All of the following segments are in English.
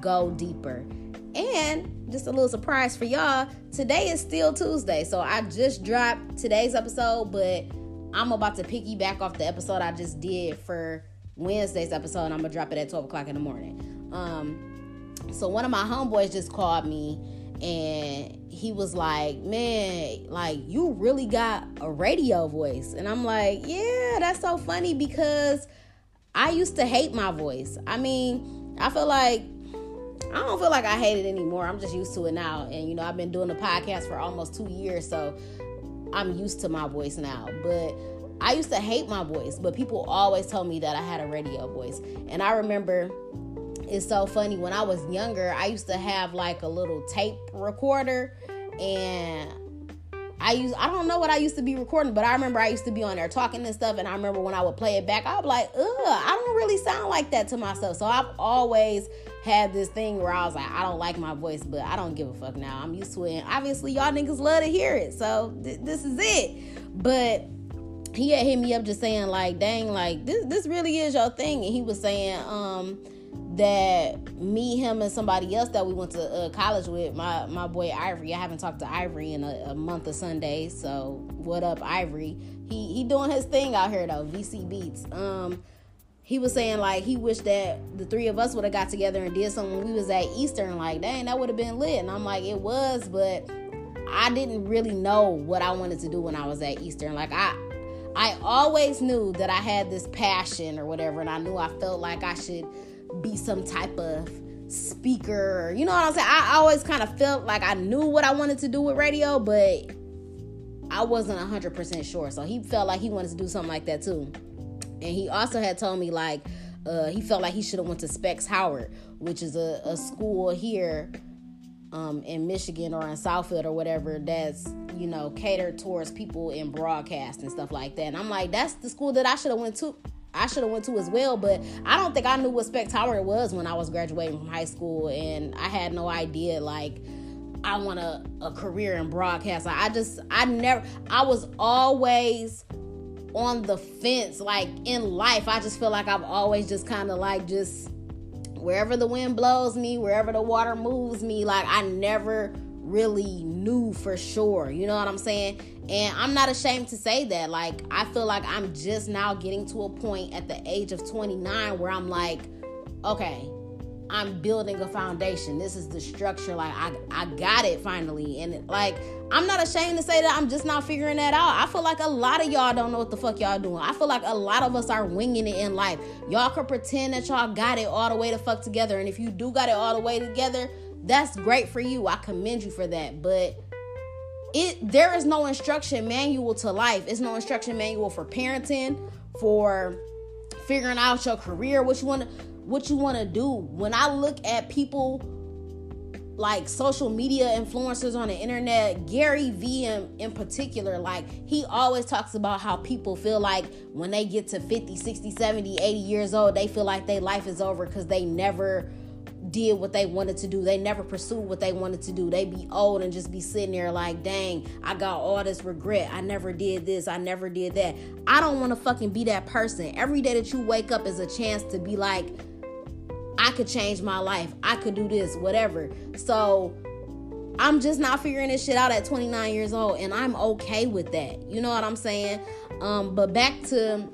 Go Deeper. And just a little surprise for y'all, today is still Tuesday. So I just dropped today's episode, but I'm about to piggyback off the episode I just did for Wednesday's episode. And I'm gonna drop it at 12 o'clock in the morning. Um, so one of my homeboys just called me and he was like, Man, like you really got a radio voice. And I'm like, Yeah, that's so funny because I used to hate my voice. I mean, I feel like I don't feel like I hate it anymore. I'm just used to it now. And you know, I've been doing the podcast for almost two years, so I'm used to my voice now. But I used to hate my voice, but people always told me that I had a radio voice. And I remember it's so funny when I was younger, I used to have like a little tape recorder and I used I don't know what I used to be recording, but I remember I used to be on there talking and stuff, and I remember when I would play it back, I'd be like, ugh, I don't really sound like that to myself. So I've always had this thing where I was like, I don't like my voice, but I don't give a fuck now. I'm used to it. And obviously, y'all niggas love to hear it. So th- this is it. But he had hit me up just saying, like, dang, like this this really is your thing. And he was saying, um, that me, him, and somebody else that we went to uh, college with, my my boy Ivory. I haven't talked to Ivory in a, a, month of Sundays, so what up, Ivory? He he doing his thing out here though. VC Beats. Um, he was saying like he wished that the three of us would have got together and did something when we was at Eastern. Like, dang, that would have been lit. And I'm like, it was, but I didn't really know what I wanted to do when I was at Eastern. Like, I I always knew that I had this passion or whatever, and I knew I felt like I should be some type of speaker. You know what I'm saying? I always kind of felt like I knew what I wanted to do with radio, but I wasn't 100% sure. So he felt like he wanted to do something like that too and he also had told me like uh, he felt like he should have went to Specs Howard, which is a, a school here um, in Michigan or in Southfield or whatever that's you know catered towards people in broadcast and stuff like that. And I'm like, that's the school that I should have went to. I should have went to as well, but I don't think I knew what Specs Howard was when I was graduating from high school, and I had no idea like I want a, a career in broadcast. I just I never I was always on the fence like in life i just feel like i've always just kind of like just wherever the wind blows me wherever the water moves me like i never really knew for sure you know what i'm saying? And i'm not ashamed to say that like i feel like i'm just now getting to a point at the age of 29 where i'm like okay I'm building a foundation. This is the structure. Like I, I got it finally. And like I'm not ashamed to say that I'm just not figuring that out. I feel like a lot of y'all don't know what the fuck y'all doing. I feel like a lot of us are winging it in life. Y'all can pretend that y'all got it all the way to fuck together. And if you do got it all the way together, that's great for you. I commend you for that. But it there is no instruction manual to life. It's no instruction manual for parenting, for figuring out your career, what you want to what you want to do. When I look at people like social media influencers on the internet, Gary Vee in, in, particular, like he always talks about how people feel like when they get to 50, 60, 70, 80 years old, they feel like their life is over because they never did what they wanted to do. They never pursued what they wanted to do. They be old and just be sitting there like, dang, I got all this regret. I never did this. I never did that. I don't want to fucking be that person. Every day that you wake up is a chance to be like, I could change my life. I could do this, whatever. So I'm just not figuring this shit out at 29 years old, and I'm okay with that. You know what I'm saying? Um, but back to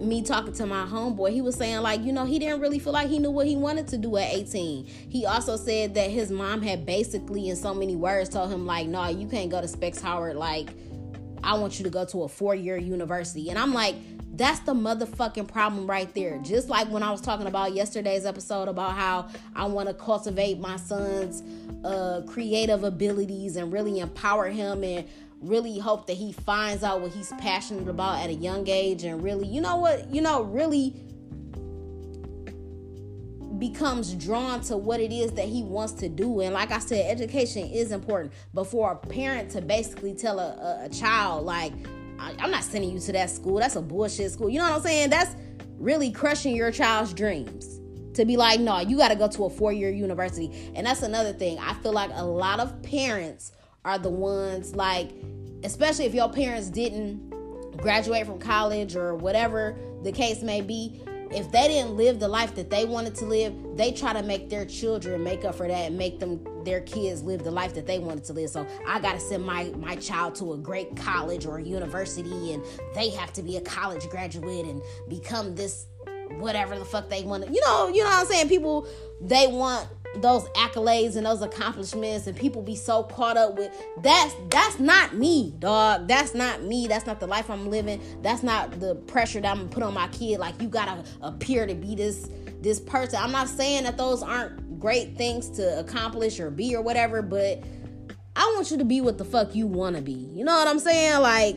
me talking to my homeboy, he was saying, like, you know, he didn't really feel like he knew what he wanted to do at 18. He also said that his mom had basically, in so many words, told him, like, no, you can't go to Specs Howard. Like, I want you to go to a four year university. And I'm like, That's the motherfucking problem right there. Just like when I was talking about yesterday's episode about how I want to cultivate my son's uh, creative abilities and really empower him and really hope that he finds out what he's passionate about at a young age and really, you know what, you know, really becomes drawn to what it is that he wants to do. And like I said, education is important. But for a parent to basically tell a, a, a child, like, I'm not sending you to that school, that's a bullshit school. You know what I'm saying? That's really crushing your child's dreams. To be like, no, you got to go to a four year university. And that's another thing. I feel like a lot of parents are the ones, like, especially if your parents didn't graduate from college or whatever the case may be, if they didn't live the life that they wanted to live, they try to make their children make up for that and make them their kids live the life that they wanted to live. So I gotta send my my child to a great college or university, and they have to be a college graduate and become this whatever the fuck they want. You know, you know what I'm saying? People they want those accolades and those accomplishments and people be so caught up with that's that's not me dog. That's not me. That's not the life i'm living. That's not the pressure that i'm gonna put on my kid. Like you gotta appear to be this this person. I'm not saying that those aren't great things to accomplish or be or whatever but i want you to be what the fuck you want to be. You know what i'm saying? Like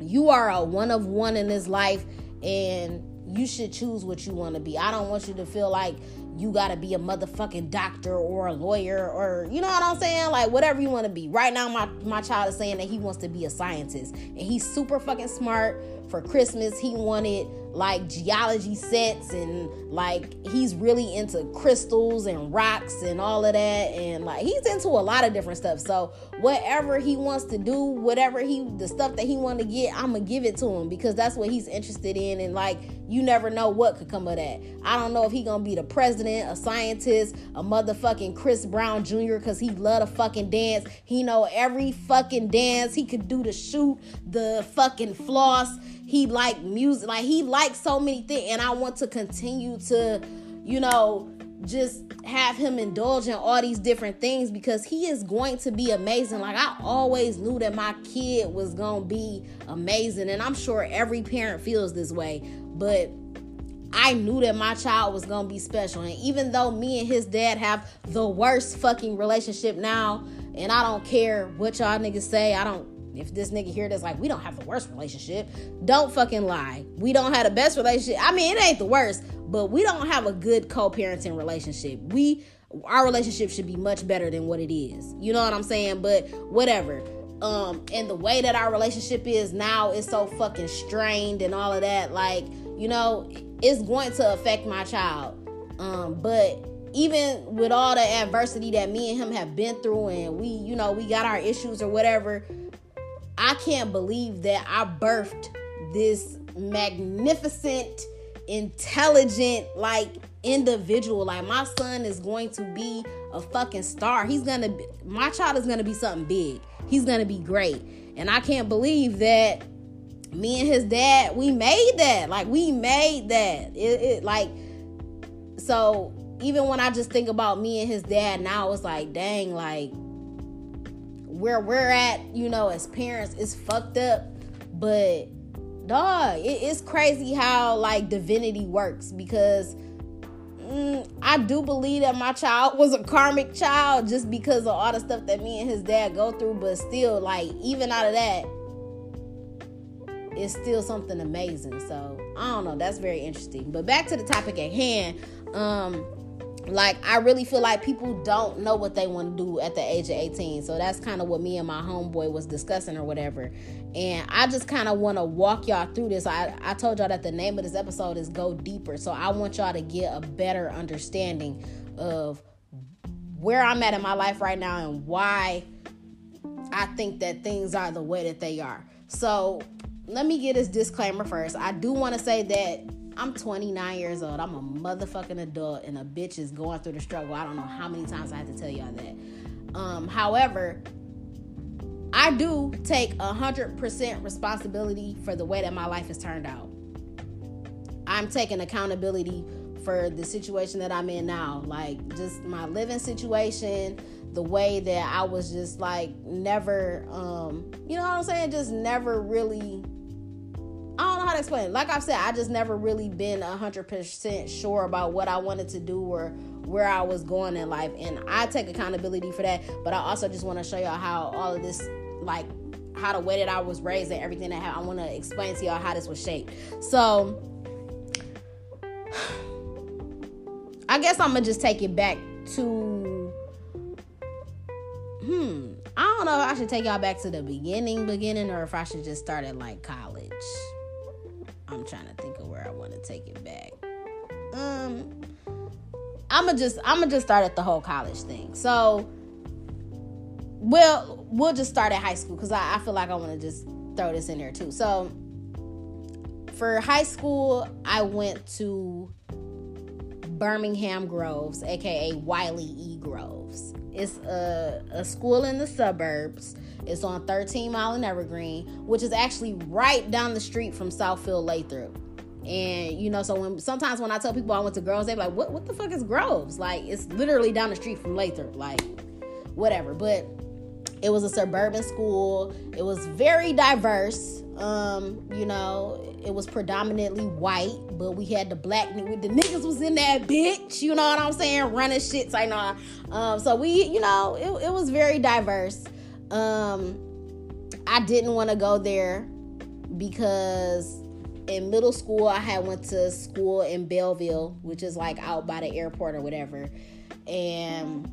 you are a one of one in this life and you should choose what you want to be. I don't want you to feel like you gotta be a motherfucking doctor or a lawyer or you know what I'm saying? Like whatever you want to be. Right now, my my child is saying that he wants to be a scientist, and he's super fucking smart. For Christmas, he wanted like geology sets and like he's really into crystals and rocks and all of that and like he's into a lot of different stuff. So whatever he wants to do whatever he the stuff that he want to get i'm gonna give it to him because that's what he's interested in and like you never know what could come of that. I don't know if he gonna be the president a scientist a motherfucking chris brown jr because he love to fucking dance. He know every fucking dance he could do the shoot the fucking floss he like music like he likes so many things and i want to continue to you know just have him indulge in all these different things because he is going to be amazing like i always knew that my kid was going to be amazing and i'm sure every parent feels this way but I knew that my child was gonna be special. And even though me and his dad have the worst fucking relationship now, and I don't care what y'all niggas say, I don't if this nigga here that's like, we don't have the worst relationship, don't fucking lie. We don't have the best relationship. I mean, it ain't the worst, but we don't have a good co-parenting relationship. We our relationship should be much better than what it is. You know what I'm saying? But whatever. Um, and the way that our relationship is now is so fucking strained and all of that, like, you know, it's going to affect my child. Um, but even with all the adversity that me and him have been through and we, you know, we got our issues or whatever, I can't believe that I birthed this magnificent, intelligent, like individual. Like my son is going to be a fucking star. He's gonna be, my child is gonna be something big. He's gonna be great. And I can't believe that me and his dad, we made that. Like we made that. It, it like so even when I just think about me and his dad now, it's like, dang, like where we're at, you know, as parents is fucked up. But dog, it, it's crazy how like divinity works because mm, I do believe that my child was a karmic child just because of all the stuff that me and his dad go through. But still, like even out of that, it's still something amazing. So I don't know. That's very interesting. But back to the topic at hand. Um, like I really feel like people don't know what they want to do at the age of 18. So that's kind of what me and my homeboy was discussing or whatever. And I just kind of want to walk y'all through this. I, I told y'all that the name of this episode is Go Deeper. So I want y'all to get a better understanding of where I'm at in my life right now and why I think that things are the way that they are. So let me get this disclaimer first. I do want to say that I'm 29 years old. I'm a motherfucking adult, and a bitch is going through the struggle. I don't know how many times I have to tell y'all that. Um, however, I do take 100% responsibility for the way that my life has turned out. I'm taking accountability for the situation that I'm in now. Like, just my living situation, the way that I was just like never, um, you know what I'm saying? Just never really I don't know how to explain it. Like I've said, I just never really been hundred percent sure about what I wanted to do or where I was going in life, and I take accountability for that. But I also just want to show y'all how all of this, like, how the way that I was raised and everything that happened, I want to explain to y'all how this was shaped. So, I guess I'm gonna just take it back to hmm, I don't know if I should take y'all back to the beginning, beginning, or if I should just start at like college. I'm trying to think of where I want to take it back. Um, I'ma just I'ma just start at the whole college thing. So, well, we'll just start at high school because I, I feel like I want to just throw this in there too. So, for high school, I went to Birmingham Groves, aka Wylie E. Groves. It's a, a school in the suburbs. It's on 13 Mile and Evergreen, which is actually right down the street from Southfield Lathrop. And you know, so when sometimes when I tell people I went to Groves, they're like, "What? What the fuck is Groves?" Like it's literally down the street from Lathrop. Like whatever. But it was a suburban school. It was very diverse. Um, you know, it was predominantly white, but we had the black the niggas was in that bitch, you know what I'm saying, running shit, I know. Um, so we, you know, it, it was very diverse. Um, I didn't want to go there because in middle school I had went to school in Belleville, which is like out by the airport or whatever, and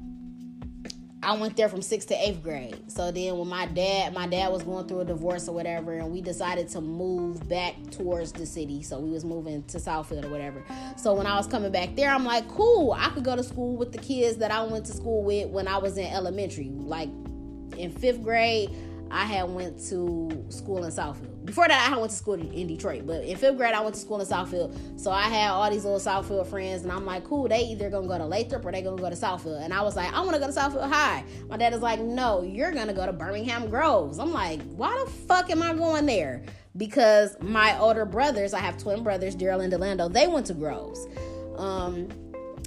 I went there from sixth to eighth grade. So then when my dad, my dad was going through a divorce or whatever, and we decided to move back towards the city. So we was moving to Southfield or whatever. So when I was coming back there, I'm like, cool, I could go to school with the kids that I went to school with when I was in elementary. Like in fifth grade, I had went to school in Southfield. Before that, I went to school in Detroit, but in fifth grade, I went to school in Southfield. So I had all these little Southfield friends, and I'm like, cool, they either gonna go to Lathrop or they gonna go to Southfield. And I was like, I wanna go to Southfield High. My dad is like, no, you're gonna go to Birmingham Groves. I'm like, why the fuck am I going there? Because my older brothers, I have twin brothers, Daryl and Delando, they went to Groves. Um,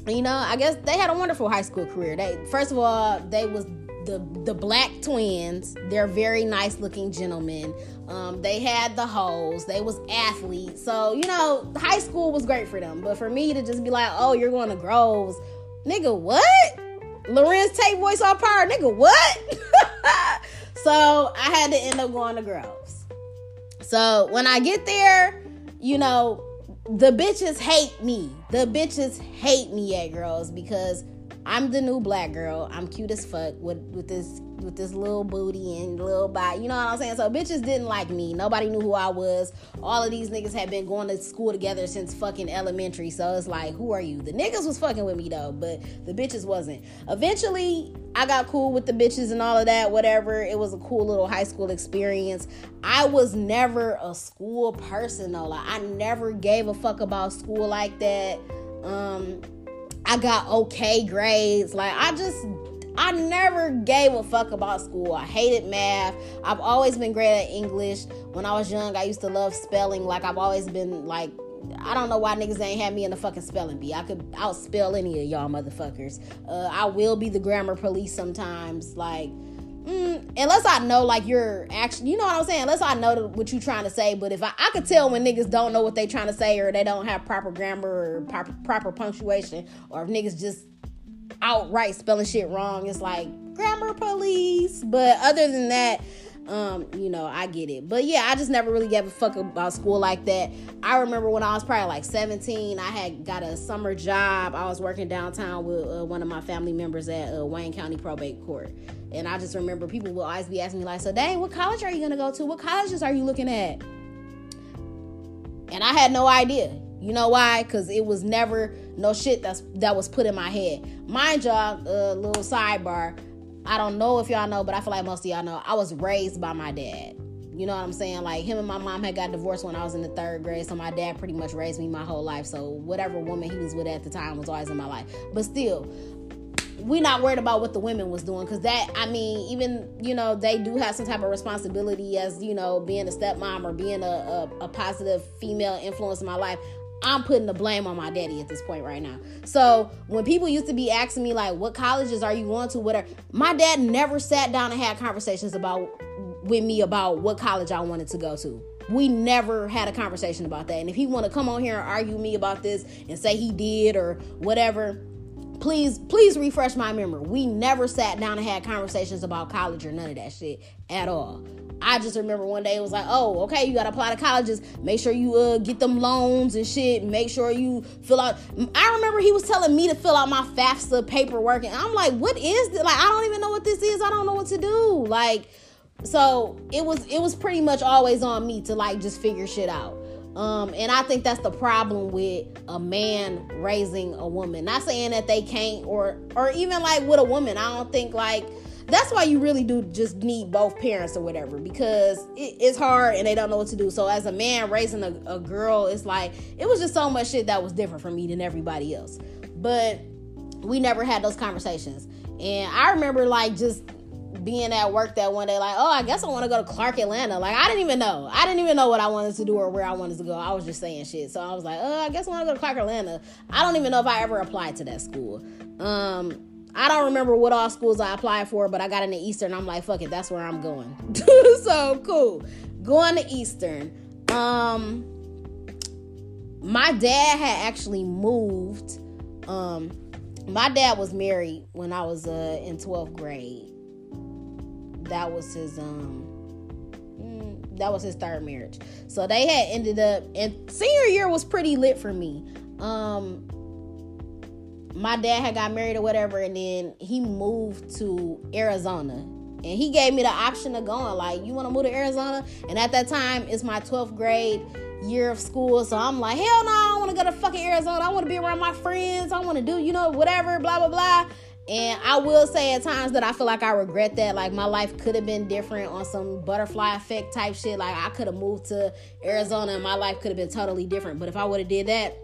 you know, I guess they had a wonderful high school career. They first of all, they was the the black twins. They're very nice looking gentlemen. Um, they had the holes They was athletes. So you know, high school was great for them. But for me to just be like, oh, you're going to Groves, nigga, what? Larenz Tate voice all power, nigga, what? so I had to end up going to Groves. So when I get there, you know, the bitches hate me. The bitches hate me at Groves because I'm the new black girl. I'm cute as fuck with with this with this little booty and little body. You know what I'm saying? So bitches didn't like me. Nobody knew who I was. All of these niggas had been going to school together since fucking elementary. So it's like, who are you? The niggas was fucking with me though, but the bitches wasn't. Eventually, I got cool with the bitches and all of that, whatever. It was a cool little high school experience. I was never a school person though. Like I never gave a fuck about school like that. Um I got okay grades. Like I just I never gave a fuck about school. I hated math. I've always been great at English. When I was young, I used to love spelling. Like I've always been like I don't know why niggas ain't had me in the fucking spelling bee. I could outspell any of y'all motherfuckers. Uh, I will be the grammar police sometimes. Like Mm, unless I know like you're actually, you know what I'm saying. Unless I know what you're trying to say, but if I, I could tell when niggas don't know what they trying to say or they don't have proper grammar or proper, proper punctuation, or if niggas just outright spelling shit wrong, it's like grammar police. But other than that, um, you know, I get it. But yeah, I just never really gave a fuck about school like that. I remember when I was probably like 17, I had got a summer job. I was working downtown with uh, one of my family members at uh, Wayne County Probate Court. And I just remember people will always be asking me, like, so dang, what college are you gonna go to? What colleges are you looking at? And I had no idea. You know why? Because it was never no shit that's that was put in my head. Mind y'all, a uh, little sidebar. I don't know if y'all know, but I feel like most of y'all know. I was raised by my dad. You know what I'm saying? Like him and my mom had got divorced when I was in the third grade, so my dad pretty much raised me my whole life. So whatever woman he was with at the time was always in my life. But still, we not worried about what the women was doing because that i mean even you know they do have some type of responsibility as you know being a stepmom or being a, a, a positive female influence in my life I'm putting the blame on my daddy at this point right now. So when people used to be asking me like, "What colleges are you going to?" Whatever, my dad never sat down and had conversations about with me about what college I wanted to go to. we never had a conversation about that. And if he want to come on here and argue me about this and say he did or whatever, please please refresh my memory. We never sat down and had conversations about college or none of that shit at all. I just remember one day it was like, oh, okay, you gotta apply to colleges. Make sure you uh, get them loans and shit. Make sure you fill out. I remember he was telling me to fill out my FAFSA paperwork, and I'm like, what is this? Like, I don't even know what this is. I don't know what to do. Like, so it was it was pretty much always on me to like just figure shit out. Um, and I think that's the problem with a man raising a woman. Not saying that they can't, or or even like with a woman. I don't think like that's why you really do just need both parents or whatever because it, it's hard and they don't know what to do. So as a man raising a, a girl, it's like it was just so much shit that was different for me than everybody else. But we never had those conversations. And I remember like just being at work that one day, like, oh, I guess I want to go to Clark Atlanta. Like, I didn't even know. I didn't even know what I wanted to do or where I wanted to go. I was just saying shit. So I was like, oh, I guess I want to go to Clark Atlanta. I don't even know if I ever applied to that school. Um, I don't remember what all schools I applied for, but I got into Eastern. I'm like, fuck it, that's where I'm going. so cool. Going to Eastern. Um, my dad had actually moved. Um, my dad was married when I was uh, in 12th grade. That was his um mm, that was his third marriage. So they had ended up and senior year was pretty lit for me. Um my dad had got married or whatever, and then he moved to Arizona. And he gave me the option of going, like, you want to move to Arizona? And at that time, it's my 12th grade year of school. So I'm like, hell no, I don't want to go to fucking Arizona. I want to be around my friends. I want to do, you know, whatever, blah, blah, blah. And I will say at times that I feel like I regret that. Like my life could have been different on some butterfly effect type shit. Like I could have moved to Arizona and my life could have been totally different. But if I would have did that,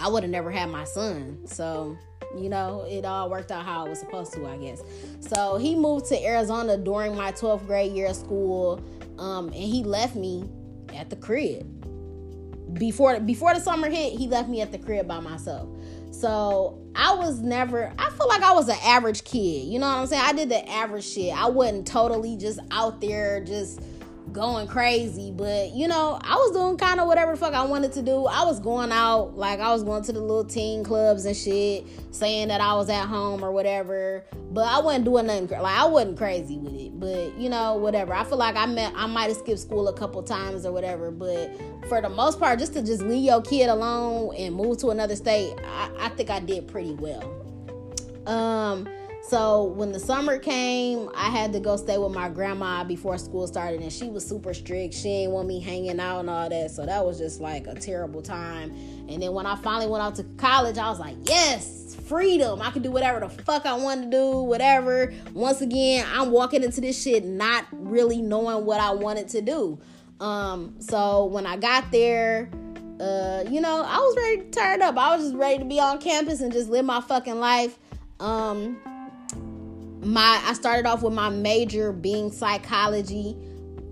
I would have never had my son. So, you know, it all worked out how it was supposed to, I guess. So he moved to Arizona during my 12th grade year of school. Um, and he left me at the crib. Before before the summer hit, he left me at the crib by myself. So I was never, I feel like I was an average kid. You know what I'm saying? I did the average shit. I wasn't totally just out there just going crazy, but you know, I was doing kind of whatever the fuck I wanted to do. I was going out, like I was going to the little teen clubs and shit, saying that I was at home or whatever. But I wasn't doing nothing like I wasn't crazy with it. But you know, whatever. I feel like I met I might have skipped school a couple times or whatever. But for the most part, just to just leave your kid alone and move to another state, I, I think I did pretty well. Um so when the summer came, I had to go stay with my grandma before school started, and she was super strict. She didn't want me hanging out and all that. So that was just like a terrible time. And then when I finally went out to college, I was like, yes, freedom. I could do whatever the fuck I wanted to do, whatever. Once again, I'm walking into this shit not really knowing what I wanted to do. Um, so when I got there, uh, you know, I was ready to turn up. I was just ready to be on campus and just live my fucking life. Um, my I started off with my major being psychology.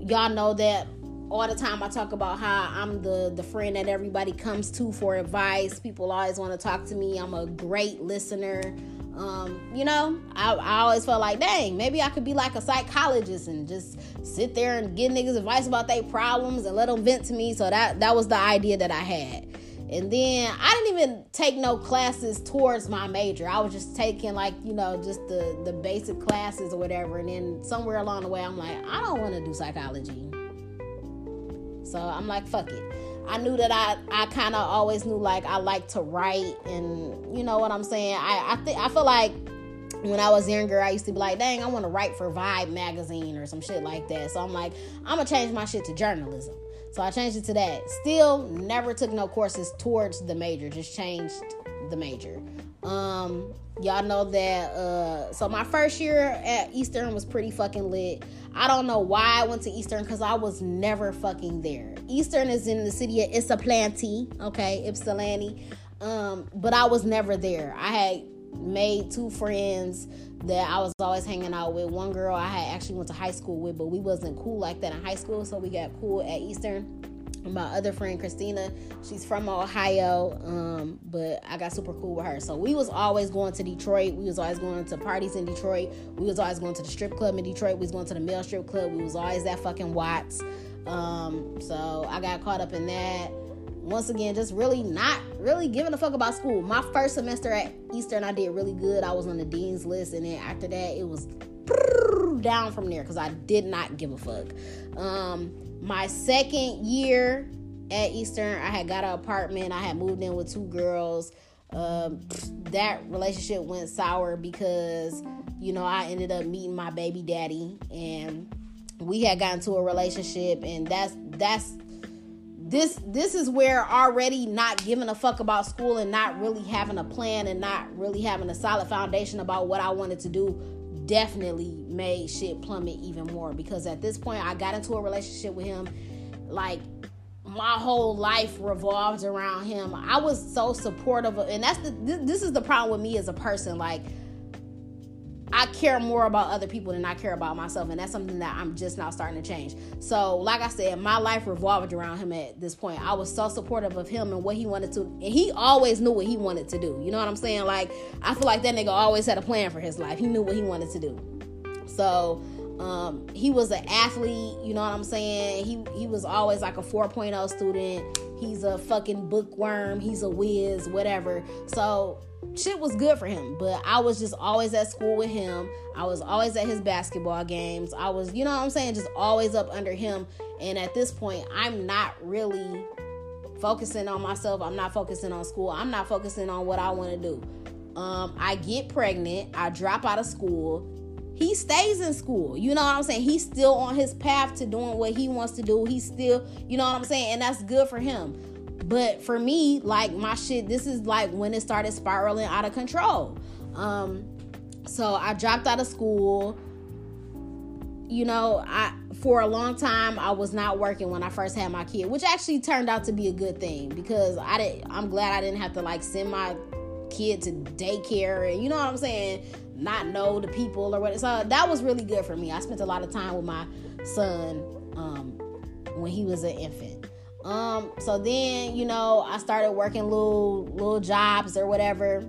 Y'all know that all the time I talk about how I'm the the friend that everybody comes to for advice. People always want to talk to me. I'm a great listener. Um, you know, I, I always felt like, dang, maybe I could be like a psychologist and just sit there and give niggas advice about their problems and let them vent to me. So that that was the idea that I had. And then I didn't even take no classes towards my major. I was just taking like, you know, just the the basic classes or whatever. And then somewhere along the way I'm like, I don't want to do psychology. So I'm like, fuck it. I knew that I I kind of always knew like I like to write and you know what I'm saying? I I think I feel like when I was younger, I used to be like, dang, I want to write for Vibe magazine or some shit like that. So I'm like, I'm gonna change my shit to journalism. So I changed it to that. Still never took no courses towards the major, just changed the major. Um, y'all know that uh so my first year at Eastern was pretty fucking lit. I don't know why I went to Eastern because I was never fucking there. Eastern is in the city of Ypsilanti, okay, Ypsilanti. Um, but I was never there. I had made two friends that I was always hanging out with. One girl I had actually went to high school with, but we wasn't cool like that in high school, so we got cool at Eastern. My other friend Christina, she's from Ohio, um, but I got super cool with her. So we was always going to Detroit. We was always going to parties in Detroit. We was always going to the strip club in Detroit. We was going to the male strip club. We was always that fucking Watts. Um, so I got caught up in that. Once again, just really not really giving a fuck about school. My first semester at Eastern, I did really good. I was on the dean's list, and then after that, it was down from there because I did not give a fuck. Um, my second year at Eastern, I had got an apartment. I had moved in with two girls. Um, that relationship went sour because you know I ended up meeting my baby daddy, and we had gotten to a relationship, and that's that's this this is where already not giving a fuck about school and not really having a plan and not really having a solid foundation about what I wanted to do definitely made shit plummet even more because at this point I got into a relationship with him like my whole life revolved around him. I was so supportive of, and that's the this is the problem with me as a person like I care more about other people than I care about myself, and that's something that I'm just now starting to change. So, like I said, my life revolved around him at this point. I was so supportive of him and what he wanted to, and he always knew what he wanted to do. You know what I'm saying? Like, I feel like that nigga always had a plan for his life. He knew what he wanted to do. So, um, he was an athlete. You know what I'm saying? He he was always like a 4.0 student. He's a fucking bookworm. He's a whiz, whatever. So shit was good for him. But I was just always at school with him. I was always at his basketball games. I was, you know what I'm saying, just always up under him. And at this point, I'm not really focusing on myself. I'm not focusing on school. I'm not focusing on what I want to do. Um, I get pregnant. I drop out of school. He stays in school. You know what I'm saying? He's still on his path to doing what he wants to do. He's still, you know what I'm saying? And that's good for him. But for me, like my shit, this is like when it started spiraling out of control. Um, so I dropped out of school. You know, I for a long time I was not working when I first had my kid, which actually turned out to be a good thing because I did I'm glad I didn't have to like send my kid to daycare and you know what I'm saying, not know the people or what. So that was really good for me. I spent a lot of time with my son um, when he was an infant. Um, so then, you know, I started working little little jobs or whatever.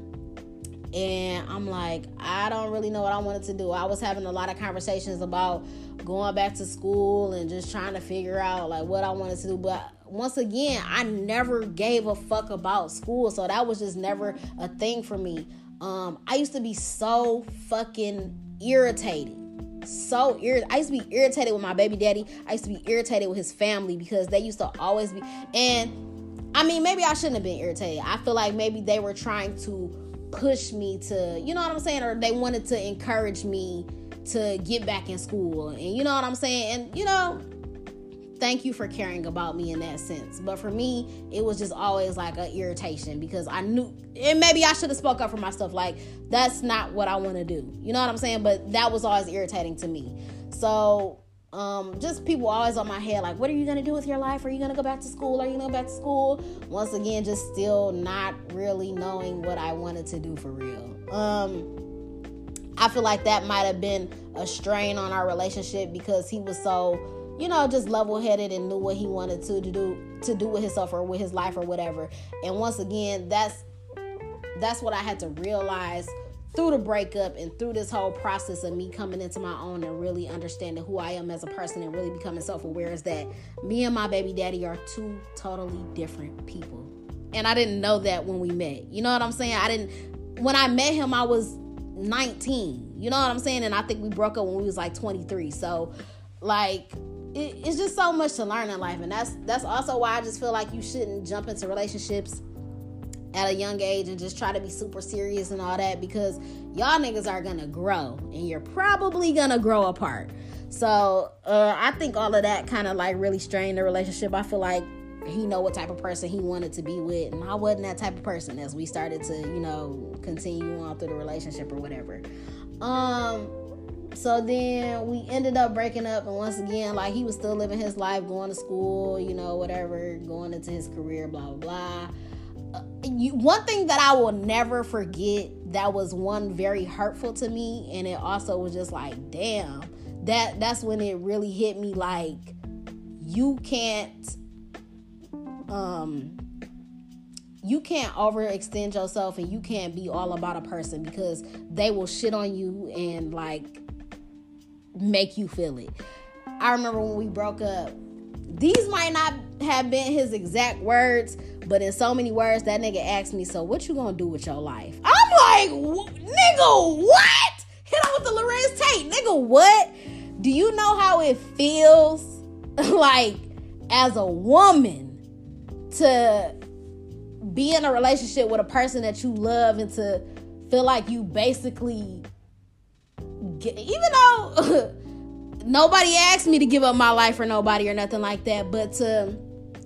And I'm like, I don't really know what I wanted to do. I was having a lot of conversations about going back to school and just trying to figure out like what I wanted to do. But once again, I never gave a fuck about school. So that was just never a thing for me. Um, I used to be so fucking irritated so irritated. I used to be irritated with my baby daddy. I used to be irritated with his family because they used to always be. And I mean, maybe I shouldn't have been irritated. I feel like maybe they were trying to push me to, you know what I'm saying? Or they wanted to encourage me to get back in school. And you know what I'm saying? And, you know, thank you for caring about me in that sense. But for me, it was just always like an irritation because I knew, and maybe I should have spoke up for myself. Like that's not what I want to do. You know what I'm saying? But that was always irritating to me. So um, just people always on my head like, what are you gonna do with your life? Are you gonna go back to school? Are you gonna go back to school? Once again, just still not really knowing what I wanted to do for real. Um, I feel like that might have been a strain on our relationship because he was so you know, just level headed and knew what he wanted to, to do to do with himself or with his life or whatever. And once again, that's that's what I had to realize through the breakup and through this whole process of me coming into my own and really understanding who I am as a person and really becoming self aware is that me and my baby daddy are two totally different people. And I didn't know that when we met. You know what I'm saying? I didn't, when I met him, I was 19. You know what I'm saying? And I think we broke up when we was like 23. So, like, it, it's just so much to learn in life, and that's that's also why I just feel like you shouldn't jump into relationships at a young age and just try to be super serious and all that because y'all niggas are gonna grow and you're probably gonna grow apart. So uh, I think all of that kind of like really strained the relationship. I feel like he know what type of person he wanted to be with, and I wasn't that type of person as we started to you know continue on through the relationship or whatever. Um, so then we ended up breaking up and once again like he was still living his life going to school you know whatever going into his career blah blah blah. Uh, you, one thing that i will never forget that was one very hurtful to me and it also was just like damn that that's when it really hit me like you can't um you can't overextend yourself and you can't be all about a person because they will shit on you and like make you feel it. I remember when we broke up, these might not have been his exact words, but in so many words, that nigga asked me, "So what you gonna do with your life?" I'm like, "Nigga, what?" Hit on with the Larenz Tate, nigga. What? Do you know how it feels, like, as a woman, to be in a relationship with a person that you love and to feel like you basically, even though nobody asked me to give up my life for nobody or nothing like that, but to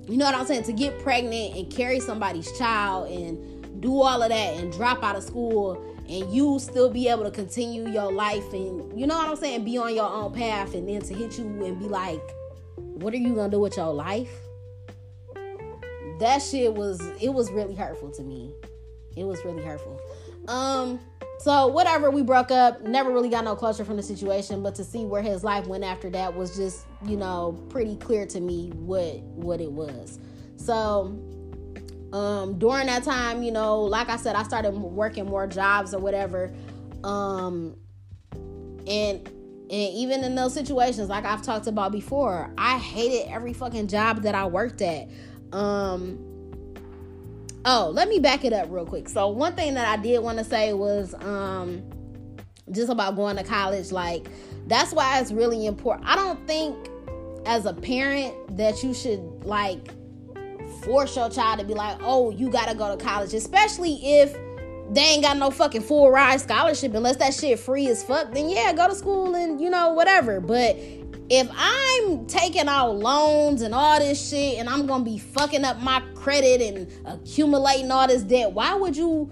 you know what I'm saying? To get pregnant and carry somebody's child and do all of that and drop out of school and you still be able to continue your life and you know what I'm saying? Be on your own path and then to hit you and be like, what are you gonna do with your life? That shit was it was really hurtful to me. It was really hurtful. Um so whatever, we broke up. Never really got no closure from the situation, but to see where his life went after that was just, you know, pretty clear to me what what it was. So um during that time, you know, like I said, I started working more jobs or whatever. Um and and even in those situations, like I've talked about before, I hated every fucking job that I worked at. Um Oh, let me back it up real quick. So one thing that I did want to say was um just about going to college like that's why it's really important. I don't think as a parent that you should like force your child to be like, "Oh, you got to go to college," especially if they ain't got no fucking full ride scholarship unless that shit free as fuck then yeah go to school and you know whatever but if I'm taking out loans and all this shit and I'm gonna be fucking up my credit and accumulating all this debt, why would you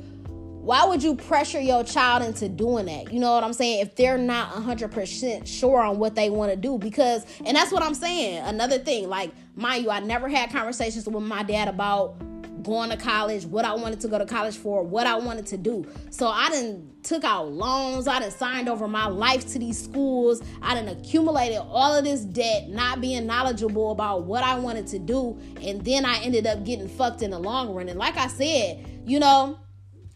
why would you pressure your child into doing that? You know what I'm saying? If they're not 100% sure on what they want to do because and that's what I'm saying. Another thing, like mind you, I never had conversations with my dad about going to college, what I wanted to go to college for, what I wanted to do. So I didn't took out loans, I didn't signed over my life to these schools, I didn't accumulated all of this debt, not being knowledgeable about what I wanted to do, and then I ended up getting fucked in the long run. And like I said, you know,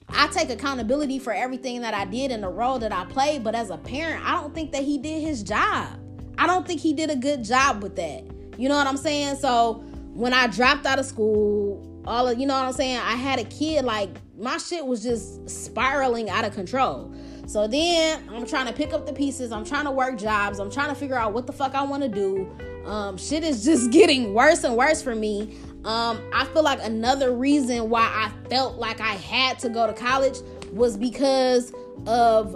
I take accountability for everything that I did and the role that I played, but as a parent, I don't think that he did his job. I don't think he did a good job with that. You know what I'm saying? So when I dropped out of school, all of you know what I'm saying? I had a kid like my shit was just spiraling out of control. So then I'm trying to pick up the pieces. I'm trying to work jobs. I'm trying to figure out what the fuck I want to do. Um, shit is just getting worse and worse for me. Um, I feel like another reason why I felt like I had to go to college was because of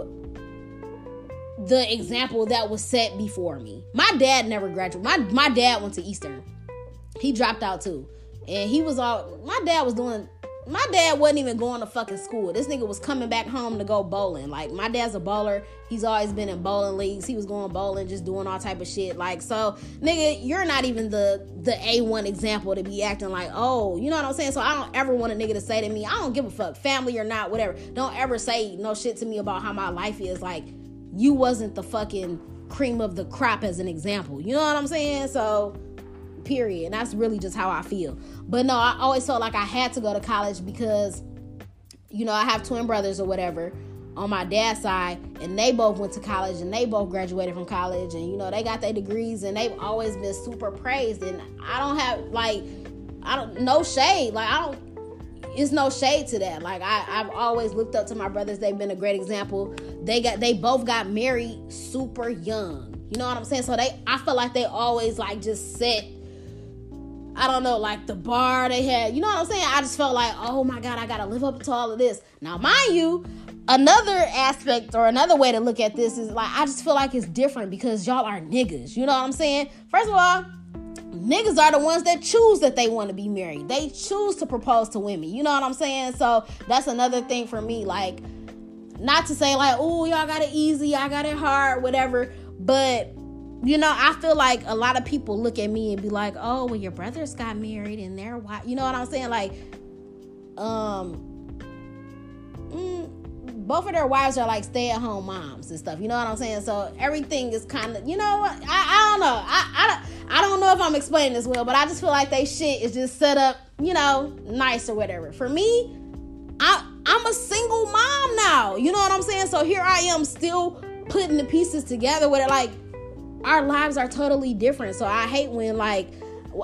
the example that was set before me. My dad never graduated. My my dad went to Eastern. He dropped out too and he was all my dad was doing my dad wasn't even going to fucking school. This nigga was coming back home to go bowling. Like my dad's a bowler. He's always been in bowling leagues. He was going bowling, just doing all type of shit. Like so, nigga, you're not even the the a one example to be acting like oh, you know what I'm saying. So I don't ever want a nigga to say to me, I don't give a fuck, family or not, whatever. Don't ever say no shit to me about how my life is. Like you wasn't the fucking cream of the crop as an example. You know what I'm saying? So period. And that's really just how I feel. But no, I always felt like I had to go to college because, you know, I have twin brothers or whatever on my dad's side, and they both went to college and they both graduated from college, and you know, they got their degrees and they've always been super praised. And I don't have like, I don't, no shade. Like, I don't, it's no shade to that. Like I, I've always looked up to my brothers. They've been a great example. They got they both got married super young. You know what I'm saying? So they I feel like they always like just set I don't know, like the bar they had. You know what I'm saying? I just felt like, oh my God, I gotta live up to all of this. Now, mind you, another aspect or another way to look at this is like, I just feel like it's different because y'all are niggas. You know what I'm saying? First of all, niggas are the ones that choose that they want to be married. They choose to propose to women. You know what I'm saying? So that's another thing for me. Like, not to say like, oh, y'all got it easy, I got it hard, whatever. But you know, I feel like a lot of people look at me and be like, "Oh, well, your brothers got married and they're white." You know what I'm saying? Like, um, mm, both of their wives are like stay-at-home moms and stuff. You know what I'm saying? So everything is kind of, you know, what? I, I don't know. I, I, I don't know if I'm explaining this well, but I just feel like they shit is just set up, you know, nice or whatever. For me, I, I'm a single mom now. You know what I'm saying? So here I am still putting the pieces together with it, like our lives are totally different. So I hate when like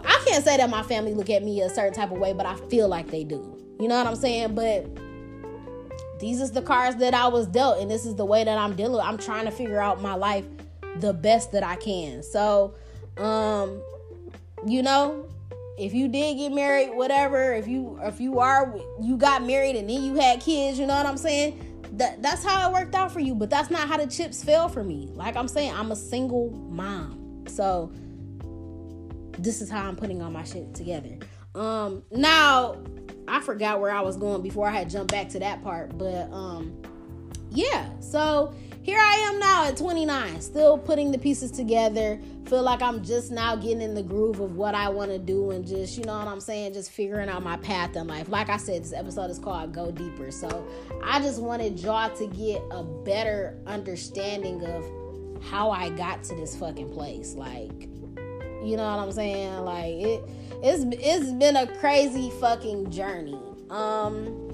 I can't say that my family look at me a certain type of way, but I feel like they do. You know what I'm saying? But these is the cards that I was dealt, and this is the way that I'm dealing. I'm trying to figure out my life the best that I can. So, um, you know, if you did get married, whatever, if you if you are you got married and then you had kids, you know what I'm saying? That that's how it worked out for you, but that's not how the chips fell for me. Like I'm saying, I'm a single mom. So this is how I'm putting all my shit together. Um now I forgot where I was going before I had jumped back to that part, but um yeah. So here I am now at 29, still putting the pieces together. Feel like I'm just now getting in the groove of what I want to do and just, you know what I'm saying, just figuring out my path in life. Like I said, this episode is called Go Deeper. So I just wanted y'all to get a better understanding of how I got to this fucking place. Like, you know what I'm saying? Like it it's it's been a crazy fucking journey. Um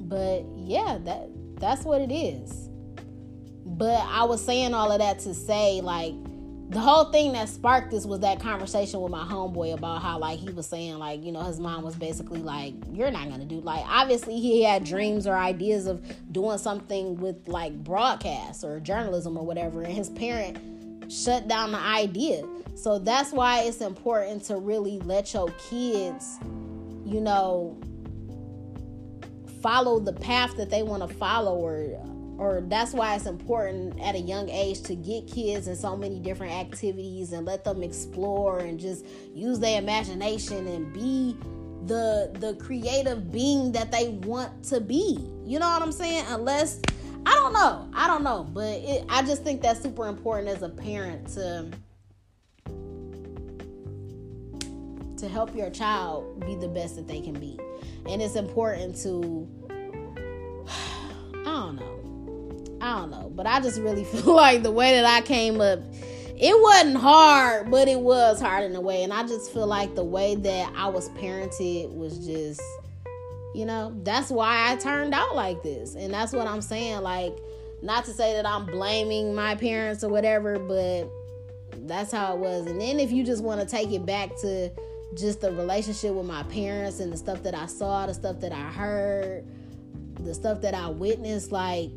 but yeah, that that's what it is. But I was saying all of that to say, like, the whole thing that sparked this was that conversation with my homeboy about how, like, he was saying, like, you know, his mom was basically like, you're not gonna do, like, obviously he had dreams or ideas of doing something with, like, broadcast or journalism or whatever, and his parent shut down the idea. So that's why it's important to really let your kids, you know, follow the path that they want to follow or or that's why it's important at a young age to get kids in so many different activities and let them explore and just use their imagination and be the the creative being that they want to be. You know what I'm saying? Unless I don't know. I don't know, but it, I just think that's super important as a parent to to help your child be the best that they can be. And it's important to I don't know I don't know, but I just really feel like the way that I came up, it wasn't hard, but it was hard in a way. And I just feel like the way that I was parented was just, you know, that's why I turned out like this. And that's what I'm saying. Like, not to say that I'm blaming my parents or whatever, but that's how it was. And then if you just want to take it back to just the relationship with my parents and the stuff that I saw, the stuff that I heard, the stuff that I witnessed, like,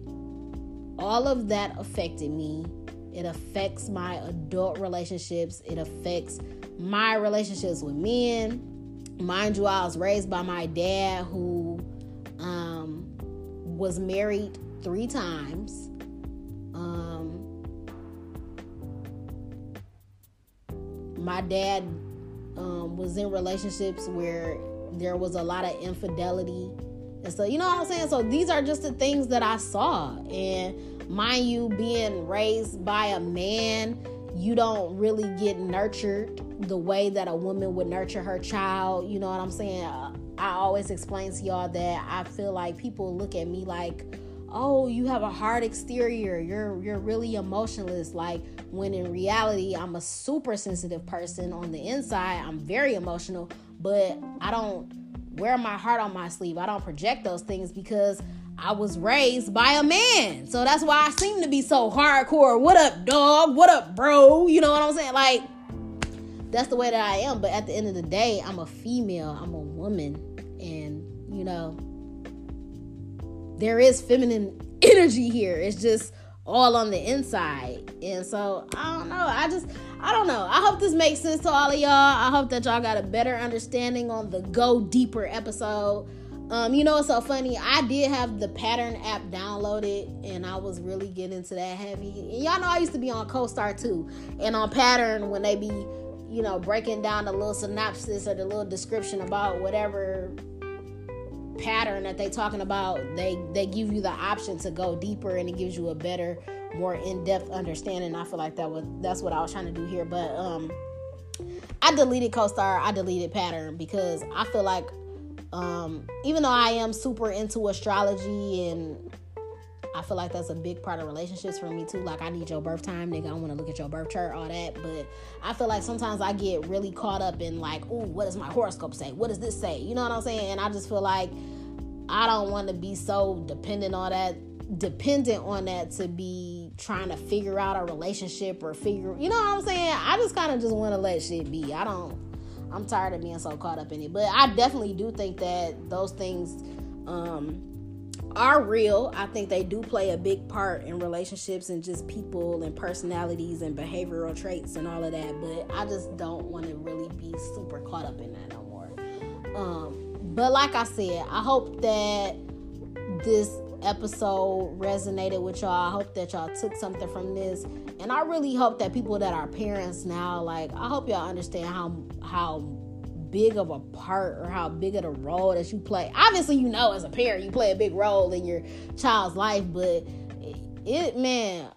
all of that affected me. It affects my adult relationships. It affects my relationships with men. Mind you, I was raised by my dad who um, was married three times. Um, my dad um, was in relationships where there was a lot of infidelity and so, you know what I'm saying? So, these are just the things that I saw. And mind you, being raised by a man, you don't really get nurtured the way that a woman would nurture her child. You know what I'm saying? Uh, I always explain to y'all that I feel like people look at me like, oh you have a hard exterior you're you're really emotionless like when in reality i'm a super sensitive person on the inside i'm very emotional but i don't wear my heart on my sleeve. I don't project those things because I was raised by a man. So that's why I seem to be so hardcore. What up, dog? What up, bro? You know what I'm saying? Like, that's the way that I am. But at the end of the day, I'm a female, I'm a woman. And, you know, there is feminine energy here. It's just all on the inside. And so I don't know. I just I don't know. I hope this makes sense to all of y'all. I hope that y'all got a better understanding on the go deeper episode. Um, you know, it's so funny. I did have the pattern app downloaded, and I was really getting into that heavy. And y'all know I used to be on CoStar too, and on pattern when they be, you know, breaking down the little synopsis or the little description about whatever pattern that they talking about they they give you the option to go deeper and it gives you a better more in-depth understanding. I feel like that was that's what i was trying to do here but um i deleted co-star i deleted pattern because i feel like um even though i am super into astrology and I feel like that's a big part of relationships for me too. Like I need your birth time, nigga. I want to look at your birth chart, all that. But I feel like sometimes I get really caught up in like, oh, what does my horoscope say? What does this say? You know what I'm saying? And I just feel like I don't want to be so dependent on that dependent on that to be trying to figure out a relationship or figure you know what I'm saying? I just kind of just want to let shit be. I don't I'm tired of being so caught up in it. But I definitely do think that those things um are real. I think they do play a big part in relationships and just people and personalities and behavioral traits and all of that. But I just don't want to really be super caught up in that no more. Um, but like I said, I hope that this episode resonated with y'all. I hope that y'all took something from this. And I really hope that people that are parents now, like, I hope y'all understand how how big of a part or how big of a role that you play. Obviously, you know as a parent, you play a big role in your child's life, but it man,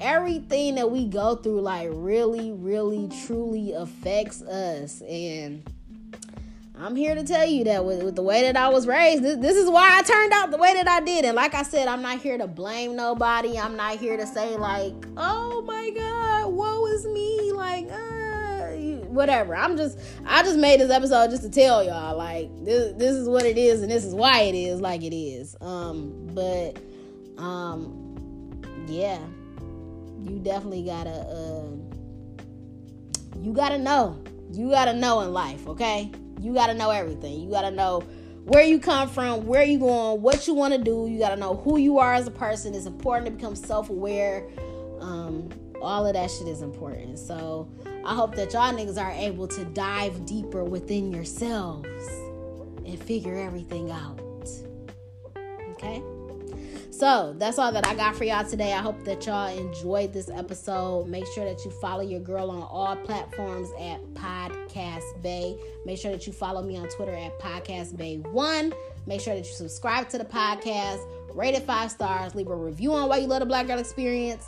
everything that we go through like really, really, truly affects us and I'm here to tell you that with, with the way that I was raised, this, this, is why I turned out the way that I did. And like I said, I'm not here to blame nobody. I'm not here to say, like, oh my God, woe is me. Like, uh, whatever. I'm just, I just made this episode just to tell y'all, like, this, this is what it is and this is why it is like it is. Um, but, um, yeah, you definitely gotta, uh, you gotta know. You gotta know in life, okay? You got to know everything. You got to know where you come from, where you going, what you want to do. You got to know who you are as a person. It's important to become self-aware. Um, all of that shit is important. So I hope that y'all niggas are able to dive deeper within yourselves and figure everything out. Okay? So that's all that I got for y'all today. I hope that y'all enjoyed this episode. Make sure that you follow your girl on all platforms at Podcast Bay. Make sure that you follow me on Twitter at Podcast Bay One. Make sure that you subscribe to the podcast, rate it five stars, leave a review on why you love the Black Girl Experience.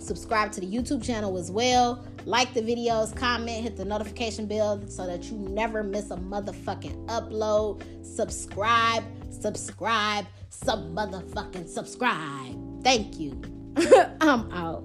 Subscribe to the YouTube channel as well. Like the videos, comment, hit the notification bell so that you never miss a motherfucking upload. Subscribe, subscribe some motherfucking subscribe. Thank you. I'm out.